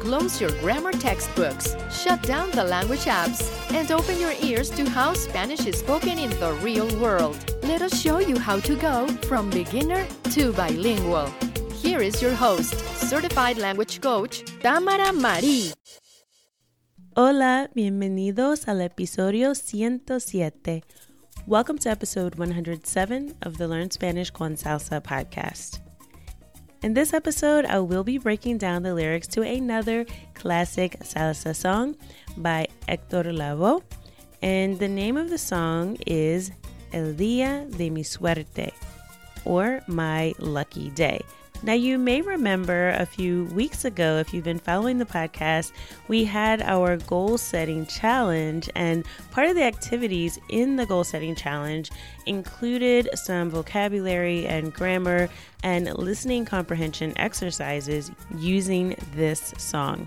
Close your grammar textbooks, shut down the language apps, and open your ears to how Spanish is spoken in the real world. Let us show you how to go from beginner to bilingual. Here is your host, certified language coach, Tamara Marie. Hola, bienvenidos al episodio 107. Welcome to episode 107 of the Learn Spanish con Salsa podcast. In this episode, I will be breaking down the lyrics to another classic salsa song by Hector Lavoe. And the name of the song is El Día de mi Suerte, or My Lucky Day. Now, you may remember a few weeks ago, if you've been following the podcast, we had our goal setting challenge, and part of the activities in the goal setting challenge included some vocabulary and grammar and listening comprehension exercises using this song.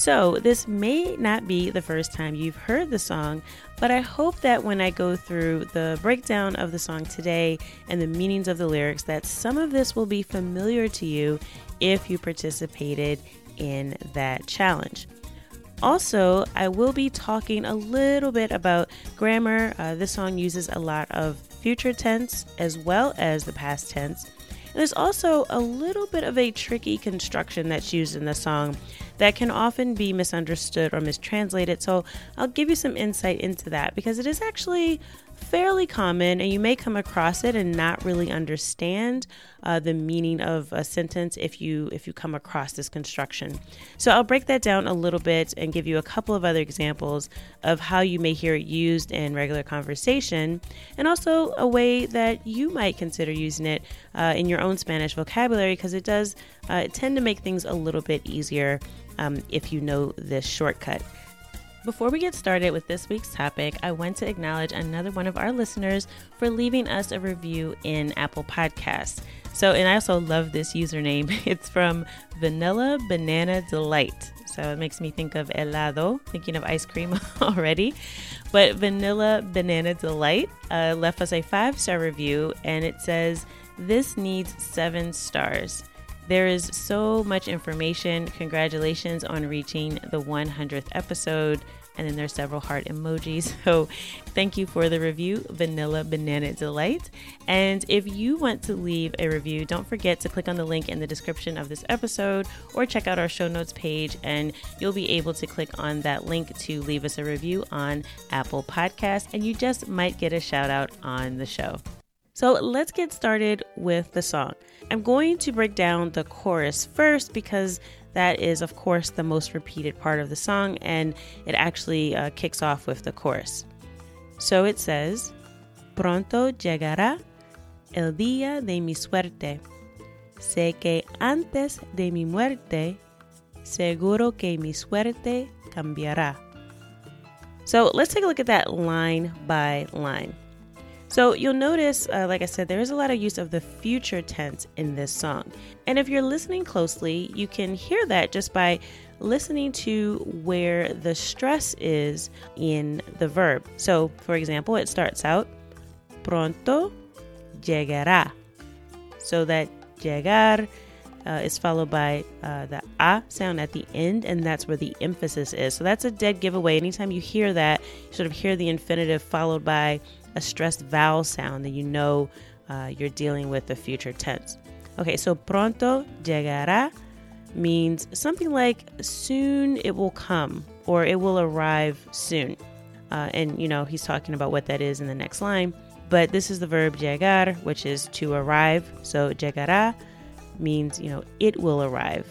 So, this may not be the first time you've heard the song, but I hope that when I go through the breakdown of the song today and the meanings of the lyrics, that some of this will be familiar to you if you participated in that challenge. Also, I will be talking a little bit about grammar. Uh, this song uses a lot of future tense as well as the past tense. And there's also a little bit of a tricky construction that's used in the song that can often be misunderstood or mistranslated. So I'll give you some insight into that because it is actually fairly common and you may come across it and not really understand uh, the meaning of a sentence if you if you come across this construction. So i'll break that down a little bit and give you a couple of other examples of how you may hear it used in regular conversation and also a way that you might consider using it uh, in your own spanish vocabulary because it does uh, tend to make things a little bit easier um, if you know this shortcut before we get started with this week's topic, I want to acknowledge another one of our listeners for leaving us a review in Apple Podcasts. So, and I also love this username. It's from Vanilla Banana Delight. So it makes me think of helado, thinking of ice cream already. But Vanilla Banana Delight uh, left us a five star review and it says, This needs seven stars. There is so much information. Congratulations on reaching the 100th episode. And then there's several heart emojis. So thank you for the review, Vanilla Banana Delight. And if you want to leave a review, don't forget to click on the link in the description of this episode or check out our show notes page, and you'll be able to click on that link to leave us a review on Apple Podcasts, and you just might get a shout out on the show. So let's get started with the song. I'm going to break down the chorus first because that is, of course, the most repeated part of the song, and it actually uh, kicks off with the chorus. So it says, Pronto llegará el día de mi suerte. Sé que antes de mi muerte, seguro que mi suerte cambiará. So let's take a look at that line by line. So you'll notice, uh, like I said, there is a lot of use of the future tense in this song. And if you're listening closely, you can hear that just by listening to where the stress is in the verb. So, for example, it starts out pronto llegará. So that llegar uh, is followed by uh, the a sound at the end, and that's where the emphasis is. So that's a dead giveaway. Anytime you hear that, you sort of hear the infinitive followed by a stressed vowel sound, then you know uh, you're dealing with the future tense. Okay, so pronto llegará means something like soon it will come or it will arrive soon. Uh, and, you know, he's talking about what that is in the next line. But this is the verb llegar, which is to arrive. So llegará means, you know, it will arrive.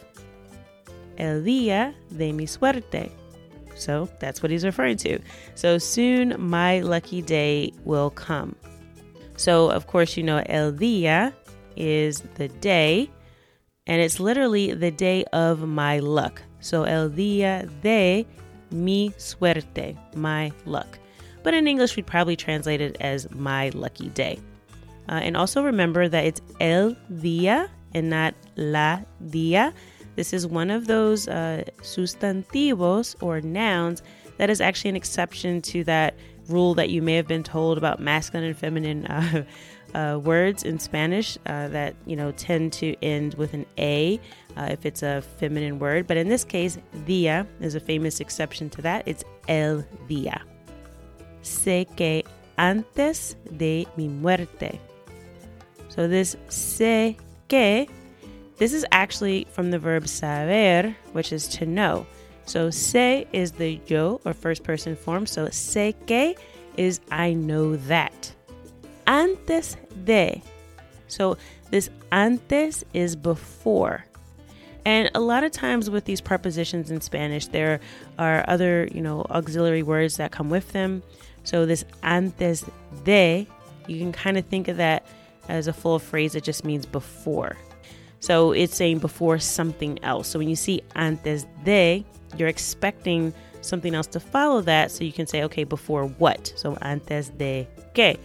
El día de mi suerte so that's what he's referring to. So soon my lucky day will come. So, of course, you know, el día is the day, and it's literally the day of my luck. So, el día de mi suerte, my luck. But in English, we'd probably translate it as my lucky day. Uh, and also remember that it's el día and not la día this is one of those uh, sustantivos or nouns that is actually an exception to that rule that you may have been told about masculine and feminine uh, uh, words in Spanish uh, that you know tend to end with an a uh, if it's a feminine word. But in this case, día is a famous exception to that. It's el día. Sé que antes de mi muerte. So this sé que this is actually from the verb saber, which is to know. So sé is the yo or first person form. So sé que is I know that. Antes de. So this antes is before. And a lot of times with these prepositions in Spanish, there are other, you know, auxiliary words that come with them. So this antes de, you can kind of think of that as a full phrase that just means before. So it's saying before something else. So when you see antes de, you're expecting something else to follow that. So you can say, okay, before what? So antes de qué?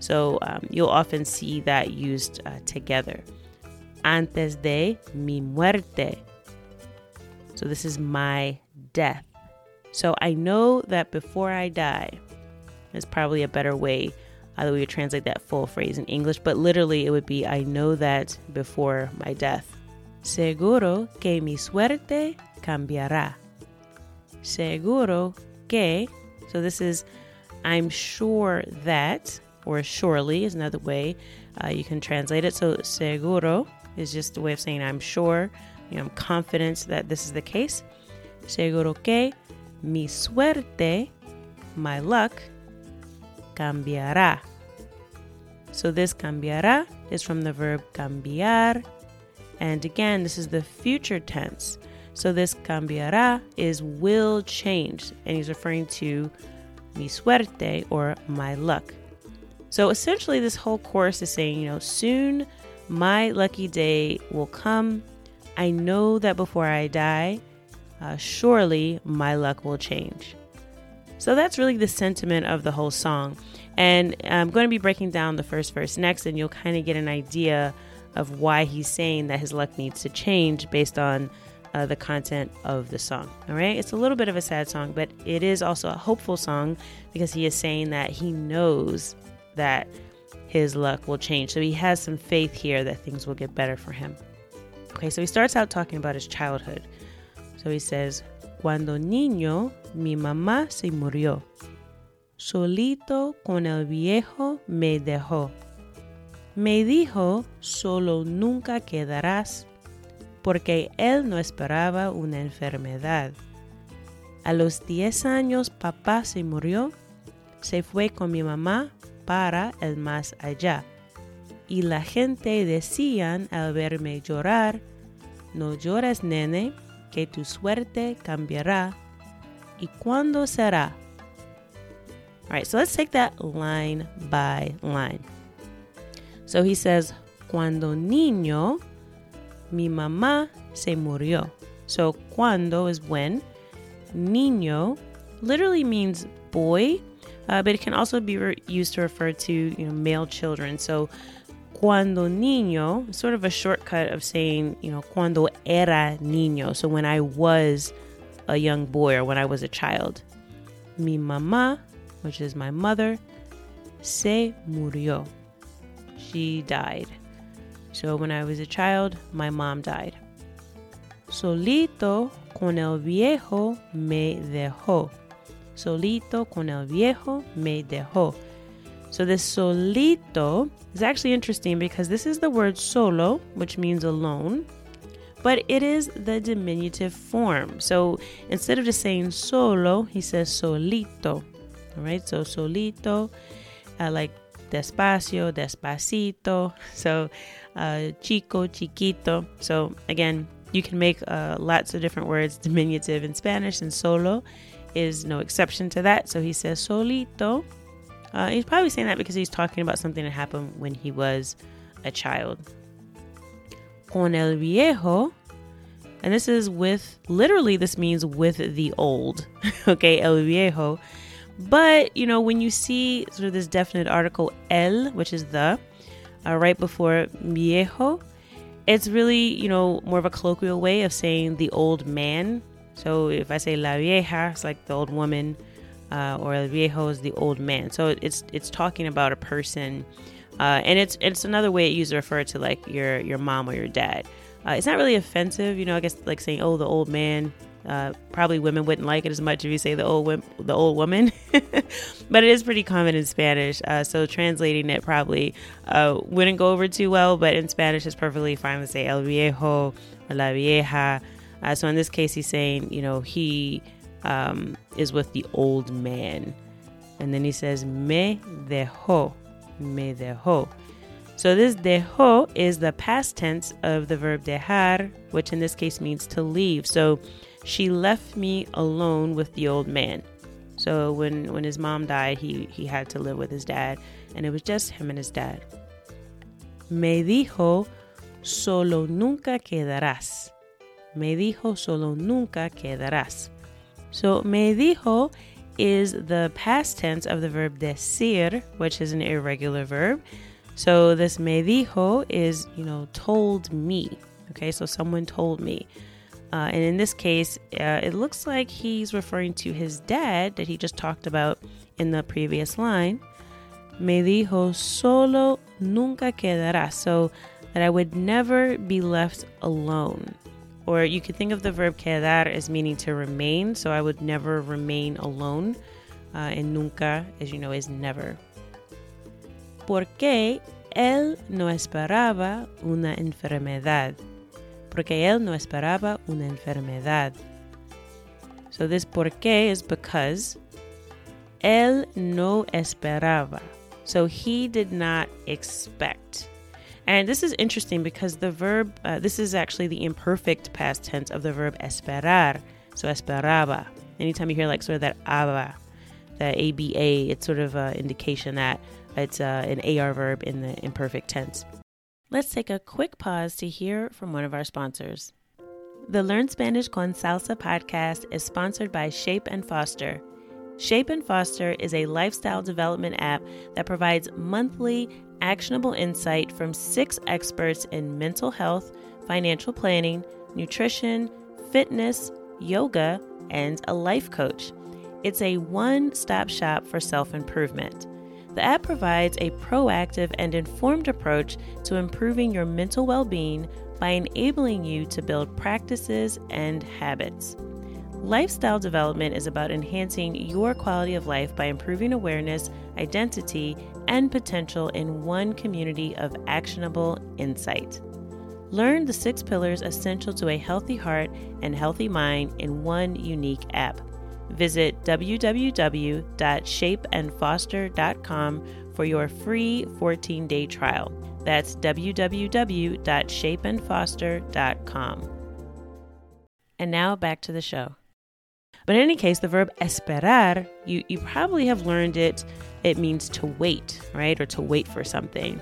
So um, you'll often see that used uh, together. Antes de mi muerte. So this is my death. So I know that before I die is probably a better way Either we would translate that full phrase in English, but literally it would be I know that before my death. Seguro que mi suerte cambiará. Seguro que, so this is I'm sure that, or surely is another way uh, you can translate it. So seguro is just a way of saying I'm sure, you know, I'm confident that this is the case. Seguro que mi suerte, my luck, cambiará. So this cambiará is from the verb cambiar. And again, this is the future tense. So this cambiará is will change. And he's referring to mi suerte or my luck. So essentially, this whole chorus is saying, you know, soon my lucky day will come. I know that before I die, uh, surely my luck will change. So that's really the sentiment of the whole song. And I'm going to be breaking down the first verse next, and you'll kind of get an idea of why he's saying that his luck needs to change based on uh, the content of the song. All right, it's a little bit of a sad song, but it is also a hopeful song because he is saying that he knows that his luck will change. So he has some faith here that things will get better for him. Okay, so he starts out talking about his childhood. So he says, Cuando niño, mi mamá se murió. Solito con el viejo me dejó. Me dijo, solo nunca quedarás, porque él no esperaba una enfermedad. A los 10 años papá se murió, se fue con mi mamá para el más allá. Y la gente decían al verme llorar, no llores nene, que tu suerte cambiará. ¿Y cuándo será? All right, so let's take that line by line. So he says, Cuando niño, mi mamá se murió. So cuando is when. Niño literally means boy, uh, but it can also be re- used to refer to you know male children. So cuando niño, sort of a shortcut of saying you know cuando era niño. So when I was a young boy or when I was a child. Mi mamá, which is my mother, se murió. She died. So when I was a child, my mom died. Solito con el viejo me dejó. Solito con el viejo me dejó. So this solito is actually interesting because this is the word solo, which means alone, but it is the diminutive form. So instead of just saying solo, he says solito. All right, so solito, uh, like despacio, despacito. So uh, chico, chiquito. So again, you can make uh, lots of different words diminutive in Spanish, and solo is no exception to that. So he says solito. Uh, he's probably saying that because he's talking about something that happened when he was a child. Con el viejo, and this is with literally, this means with the old. okay, el viejo. But, you know, when you see sort of this definite article el, which is the, uh, right before viejo, it's really, you know, more of a colloquial way of saying the old man. So if I say la vieja, it's like the old woman, uh, or el viejo is the old man. So it's it's talking about a person, uh, and it's it's another way it used to refer to like your your mom or your dad. Uh, it's not really offensive, you know. I guess like saying oh the old man. Uh, probably women wouldn't like it as much if you say the old the old woman, but it is pretty common in Spanish. Uh, so translating it probably uh, wouldn't go over too well. But in Spanish, it's perfectly fine to say el viejo, la vieja. Uh, so in this case, he's saying you know he um, is with the old man, and then he says me dejó, me dejó. So this dejó is the past tense of the verb dejar, which in this case means to leave. So she left me alone with the old man. So when when his mom died, he he had to live with his dad, and it was just him and his dad. Me dijo, solo nunca quedarás. Me dijo, solo nunca quedarás. So me dijo is the past tense of the verb decir, which is an irregular verb. So this me dijo is, you know, told me. Okay, so someone told me. Uh, and in this case, uh, it looks like he's referring to his dad that he just talked about in the previous line. Me dijo solo nunca quedará. So that I would never be left alone. Or you could think of the verb quedar as meaning to remain. So I would never remain alone. Uh, and nunca, as you know, is never porque él no esperaba una enfermedad. Porque él no esperaba una enfermedad. So this porque is because él no esperaba. So he did not expect. And this is interesting because the verb, uh, this is actually the imperfect past tense of the verb esperar. So esperaba. Anytime you hear like sort of that aba, that aba, it's sort of an indication that it's uh, an AR verb in the imperfect tense. Let's take a quick pause to hear from one of our sponsors. The Learn Spanish con Salsa podcast is sponsored by Shape and Foster. Shape and Foster is a lifestyle development app that provides monthly actionable insight from six experts in mental health, financial planning, nutrition, fitness, yoga, and a life coach. It's a one stop shop for self improvement. The app provides a proactive and informed approach to improving your mental well being by enabling you to build practices and habits. Lifestyle development is about enhancing your quality of life by improving awareness, identity, and potential in one community of actionable insight. Learn the six pillars essential to a healthy heart and healthy mind in one unique app. Visit www.shapeandfoster.com for your free 14 day trial. That's www.shapeandfoster.com. And now back to the show. But in any case, the verb esperar, you, you probably have learned it. It means to wait, right? Or to wait for something.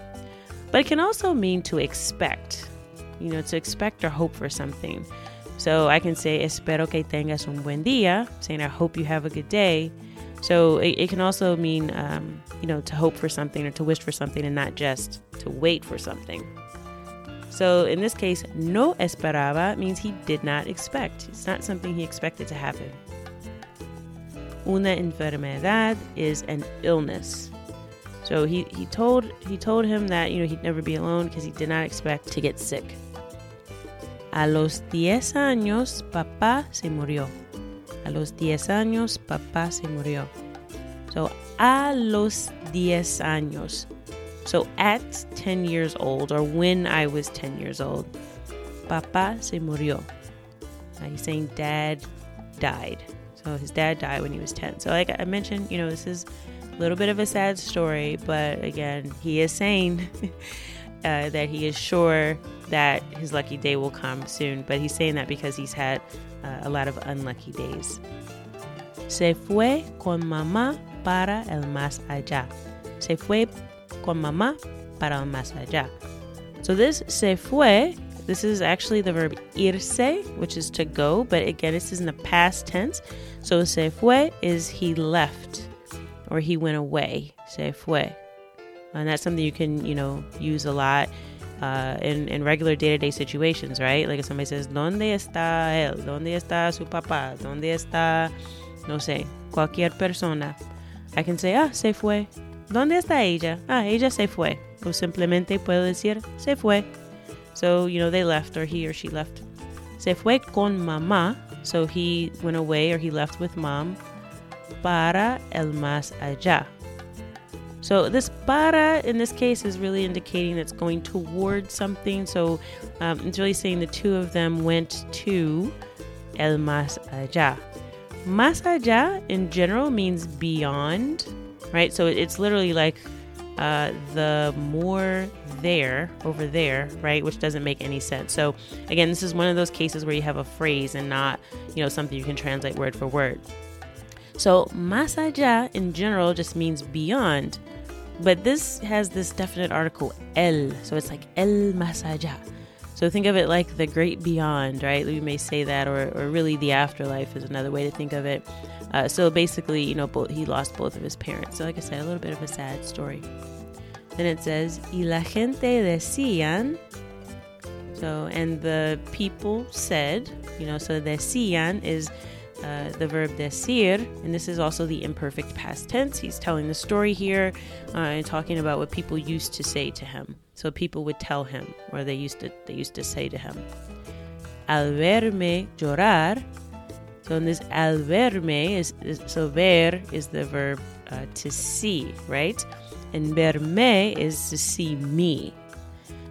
But it can also mean to expect, you know, to expect or hope for something. So I can say, espero que tengas un buen día, saying, I hope you have a good day. So it, it can also mean, um, you know, to hope for something or to wish for something and not just to wait for something. So in this case, no esperaba means he did not expect. It's not something he expected to happen. Una enfermedad is an illness. So he, he told he told him that you know he'd never be alone because he did not expect to get sick. A los 10 años papá se murió. A los 10 años papá se murió. So a los 10 años. So at 10 years old, or when I was 10 years old, Papa se murió. Uh, he's saying dad died. So his dad died when he was 10. So, like I mentioned, you know, this is a little bit of a sad story, but again, he is saying uh, that he is sure that his lucky day will come soon. But he's saying that because he's had uh, a lot of unlucky days. Se fue con mamá para el más allá. Se fue con mamá para el más allá. So this se fue, this is actually the verb irse, which is to go, but again, this is in the past tense. So se fue is he left or he went away. Se fue. And that's something you can, you know, use a lot uh, in, in regular day to day situations, right? Like if somebody says, ¿Dónde está él? ¿Dónde está su papá? ¿Dónde está, no sé, cualquier persona? I can say, ah, se fue. ¿Dónde está ella? Ah, ella se fue. O simplemente puedo decir, se fue. So, you know, they left or he or she left. Se fue con mamá. So he went away or he left with mom. Para el más allá. So this para in this case is really indicating it's going towards something. So um, it's really saying the two of them went to el más allá. Más allá in general means beyond right? So it's literally like uh, the more there over there, right? Which doesn't make any sense. So again, this is one of those cases where you have a phrase and not, you know, something you can translate word for word. So más allá in general just means beyond, but this has this definite article el, so it's like el más allá. So think of it like the great beyond, right? We may say that, or, or really the afterlife is another way to think of it. Uh, so basically, you know, both, he lost both of his parents. So, like I said, a little bit of a sad story. Then it says, y la gente decían. So, and the people said, you know, so decían is uh, the verb decir, and this is also the imperfect past tense. He's telling the story here uh, and talking about what people used to say to him. So people would tell him, or they used to they used to say to him, "Al verme llorar." So in this al verme is, is so ver is the verb uh, to see, right? And verme is to see me.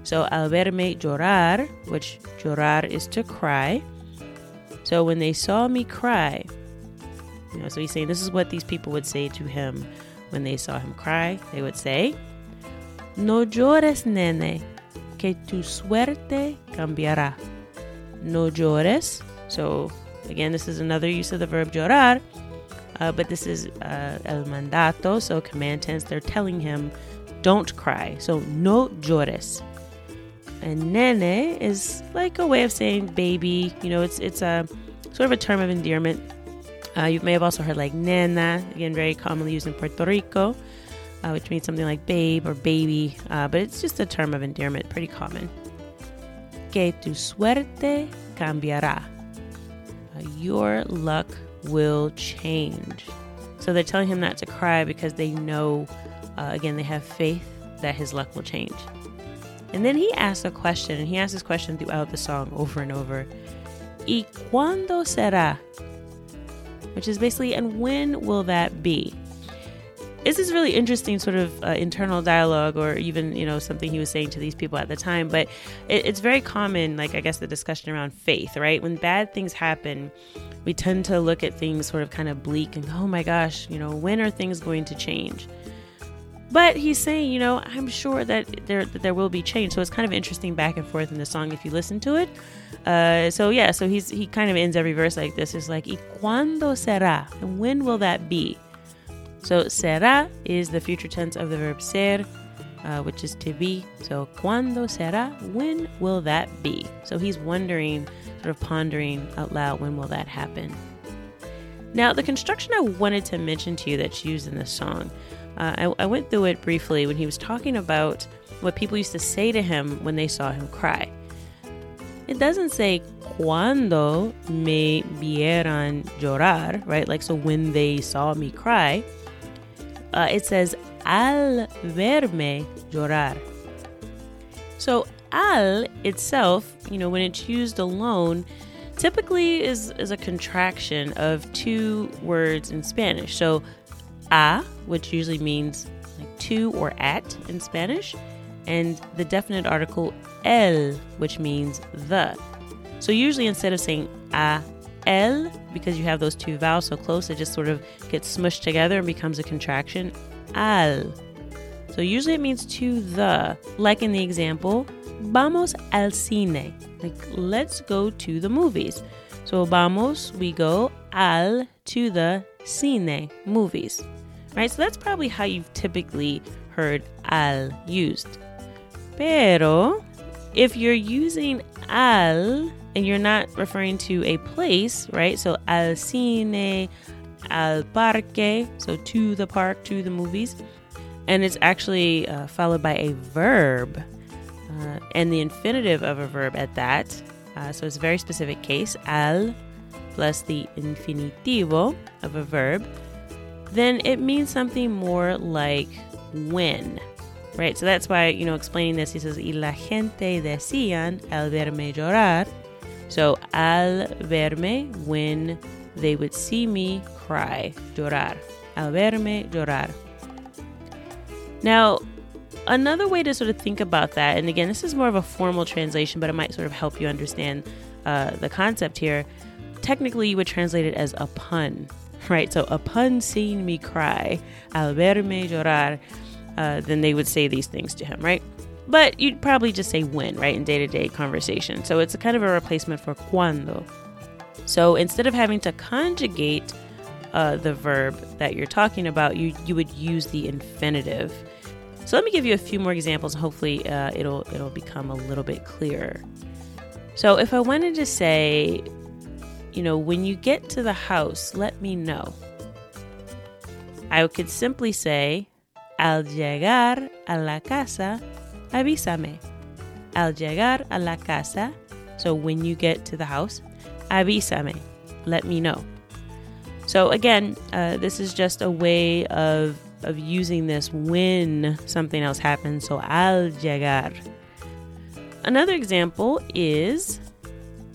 So al verme llorar, which llorar is to cry. So when they saw me cry, you know, so he's saying this is what these people would say to him when they saw him cry. They would say, No llores, nene, que tu suerte cambiará. No llores. So, again, this is another use of the verb llorar, uh, but this is uh, el mandato, so command tense. They're telling him, don't cry. So, no llores. And nene is like a way of saying baby. You know, it's it's a sort of a term of endearment. Uh, you may have also heard like nena, again, very commonly used in Puerto Rico uh, which means something like babe or baby, uh, but it's just a term of endearment, pretty common. Que tu suerte cambiará. Uh, your luck will change. So they're telling him not to cry because they know, uh, again, they have faith that his luck will change. And then he asks a question, and he asks this question throughout the song over and over. ¿Y cuándo será? Which is basically, and when will that be? this is really interesting sort of uh, internal dialogue or even you know something he was saying to these people at the time but it, it's very common like i guess the discussion around faith right when bad things happen we tend to look at things sort of kind of bleak and oh my gosh you know when are things going to change But he's saying, you know, I'm sure that there that there will be change. So it's kind of interesting back and forth in the song if you listen to it. Uh, so yeah, so he's he kind of ends every verse like this. It's like, ¿Y cuándo será? And when will that be? So será is the future tense of the verb ser, uh, which is to be. So cuándo será? When will that be? So he's wondering, sort of pondering out loud, when will that happen? Now, the construction I wanted to mention to you that's used in this song, uh, I, I went through it briefly when he was talking about what people used to say to him when they saw him cry. It doesn't say cuando me vieran llorar, right? Like, so when they saw me cry. Uh, it says al verme llorar. So, al itself, you know, when it's used alone, typically is, is a contraction of two words in Spanish. So, a, which usually means like to or at in Spanish, and the definite article el, which means the. So, usually instead of saying a, el, because you have those two vowels so close, it just sort of gets smushed together and becomes a contraction. Al. So, usually it means to the, like in the example, vamos al cine. Like, let's go to the movies. So, vamos, we go, al, to the cine, movies. Right? So, that's probably how you've typically heard al used. Pero, if you're using al and you're not referring to a place, right? So, al cine, al parque, so to the park, to the movies. And it's actually uh, followed by a verb uh, and the infinitive of a verb at that. Uh, so it's a very specific case, al plus the infinitivo of a verb. Then it means something more like when, right? So that's why, you know, explaining this, he says, y la gente decían al verme llorar. So al verme, when they would see me cry, llorar. Al verme llorar. Now, another way to sort of think about that, and again, this is more of a formal translation, but it might sort of help you understand uh, the concept here. Technically, you would translate it as a pun, right? So, upon seeing me cry, al verme llorar, uh, then they would say these things to him, right? But you'd probably just say when, right, in day to day conversation. So, it's a kind of a replacement for cuando. So, instead of having to conjugate uh, the verb that you're talking about, you, you would use the infinitive. So let me give you a few more examples. Hopefully, uh, it'll it'll become a little bit clearer. So if I wanted to say, you know, when you get to the house, let me know. I could simply say, al llegar a la casa, avísame. Al llegar a la casa, so when you get to the house, avísame. Let me know. So again, uh, this is just a way of of using this when something else happens. So al llegar. Another example is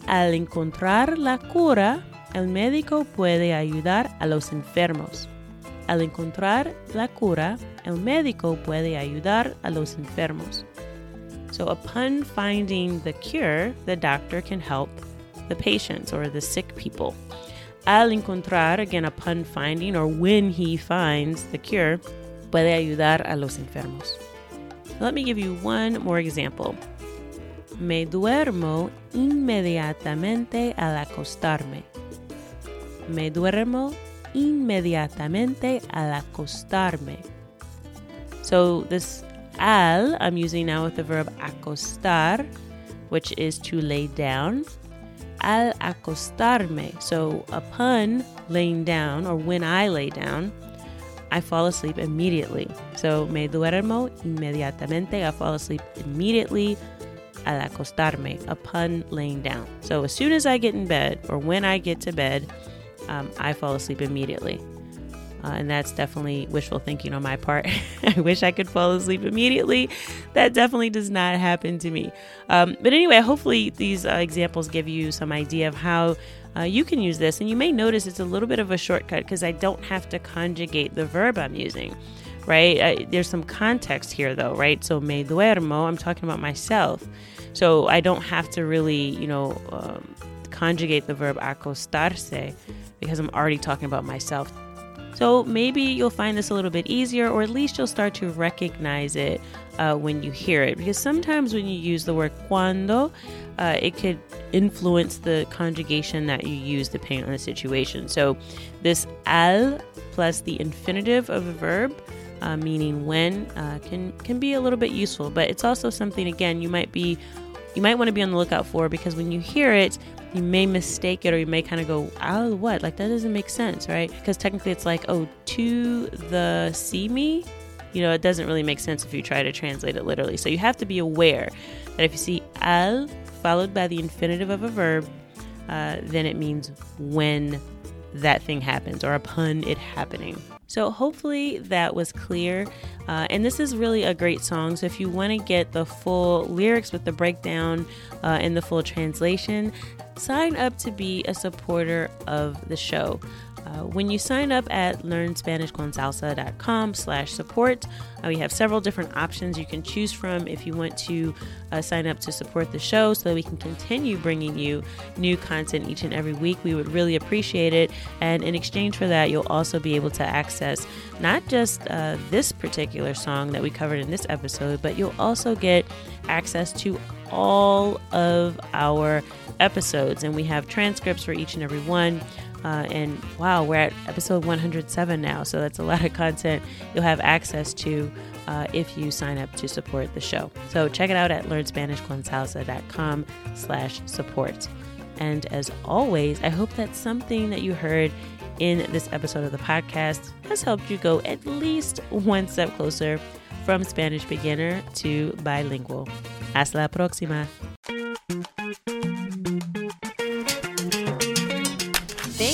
al encontrar la cura, el médico puede ayudar a los enfermos. Al encontrar la cura, el médico puede ayudar a los enfermos. So upon finding the cure, the doctor can help the patients or the sick people. Al encontrar, again, upon finding or when he finds the cure, puede ayudar a los enfermos. Let me give you one more example. Me duermo inmediatamente al acostarme. Me duermo inmediatamente al acostarme. So this al I'm using now with the verb acostar, which is to lay down al acostarme. So upon laying down, or when I lay down, I fall asleep immediately. So me duermo inmediatamente. I fall asleep immediately al acostarme upon laying down. So as soon as I get in bed, or when I get to bed, um, I fall asleep immediately. Uh, and that's definitely wishful thinking on my part. I wish I could fall asleep immediately. That definitely does not happen to me. Um, but anyway, hopefully, these uh, examples give you some idea of how uh, you can use this. And you may notice it's a little bit of a shortcut because I don't have to conjugate the verb I'm using, right? I, there's some context here, though, right? So, me duermo, I'm talking about myself. So, I don't have to really, you know, um, conjugate the verb acostarse because I'm already talking about myself So maybe you'll find this a little bit easier, or at least you'll start to recognize it uh, when you hear it. Because sometimes when you use the word cuando, uh, it could influence the conjugation that you use depending on the situation. So this al plus the infinitive of a verb. Uh, meaning when uh, can can be a little bit useful, but it's also something again you might be you might want to be on the lookout for because when you hear it, you may mistake it or you may kind of go, oh, what? Like, that doesn't make sense, right? Because technically it's like, oh, to the see me. You know, it doesn't really make sense if you try to translate it literally. So you have to be aware that if you see al followed by the infinitive of a verb, uh, then it means when that thing happens or upon it happening. So, hopefully, that was clear. Uh, and this is really a great song. So, if you want to get the full lyrics with the breakdown uh, and the full translation, sign up to be a supporter of the show. Uh, when you sign up at learnspanishconsalsa.com slash support, uh, we have several different options you can choose from if you want to uh, sign up to support the show so that we can continue bringing you new content each and every week. We would really appreciate it. And in exchange for that, you'll also be able to access not just uh, this particular song that we covered in this episode, but you'll also get access to all of our episodes. And we have transcripts for each and every one. Uh, and wow, we're at episode 107 now, so that's a lot of content you'll have access to uh, if you sign up to support the show. So check it out at learnspanishconsalsa.com slash support. And as always, I hope that something that you heard in this episode of the podcast has helped you go at least one step closer from Spanish beginner to bilingual. Hasta la próxima.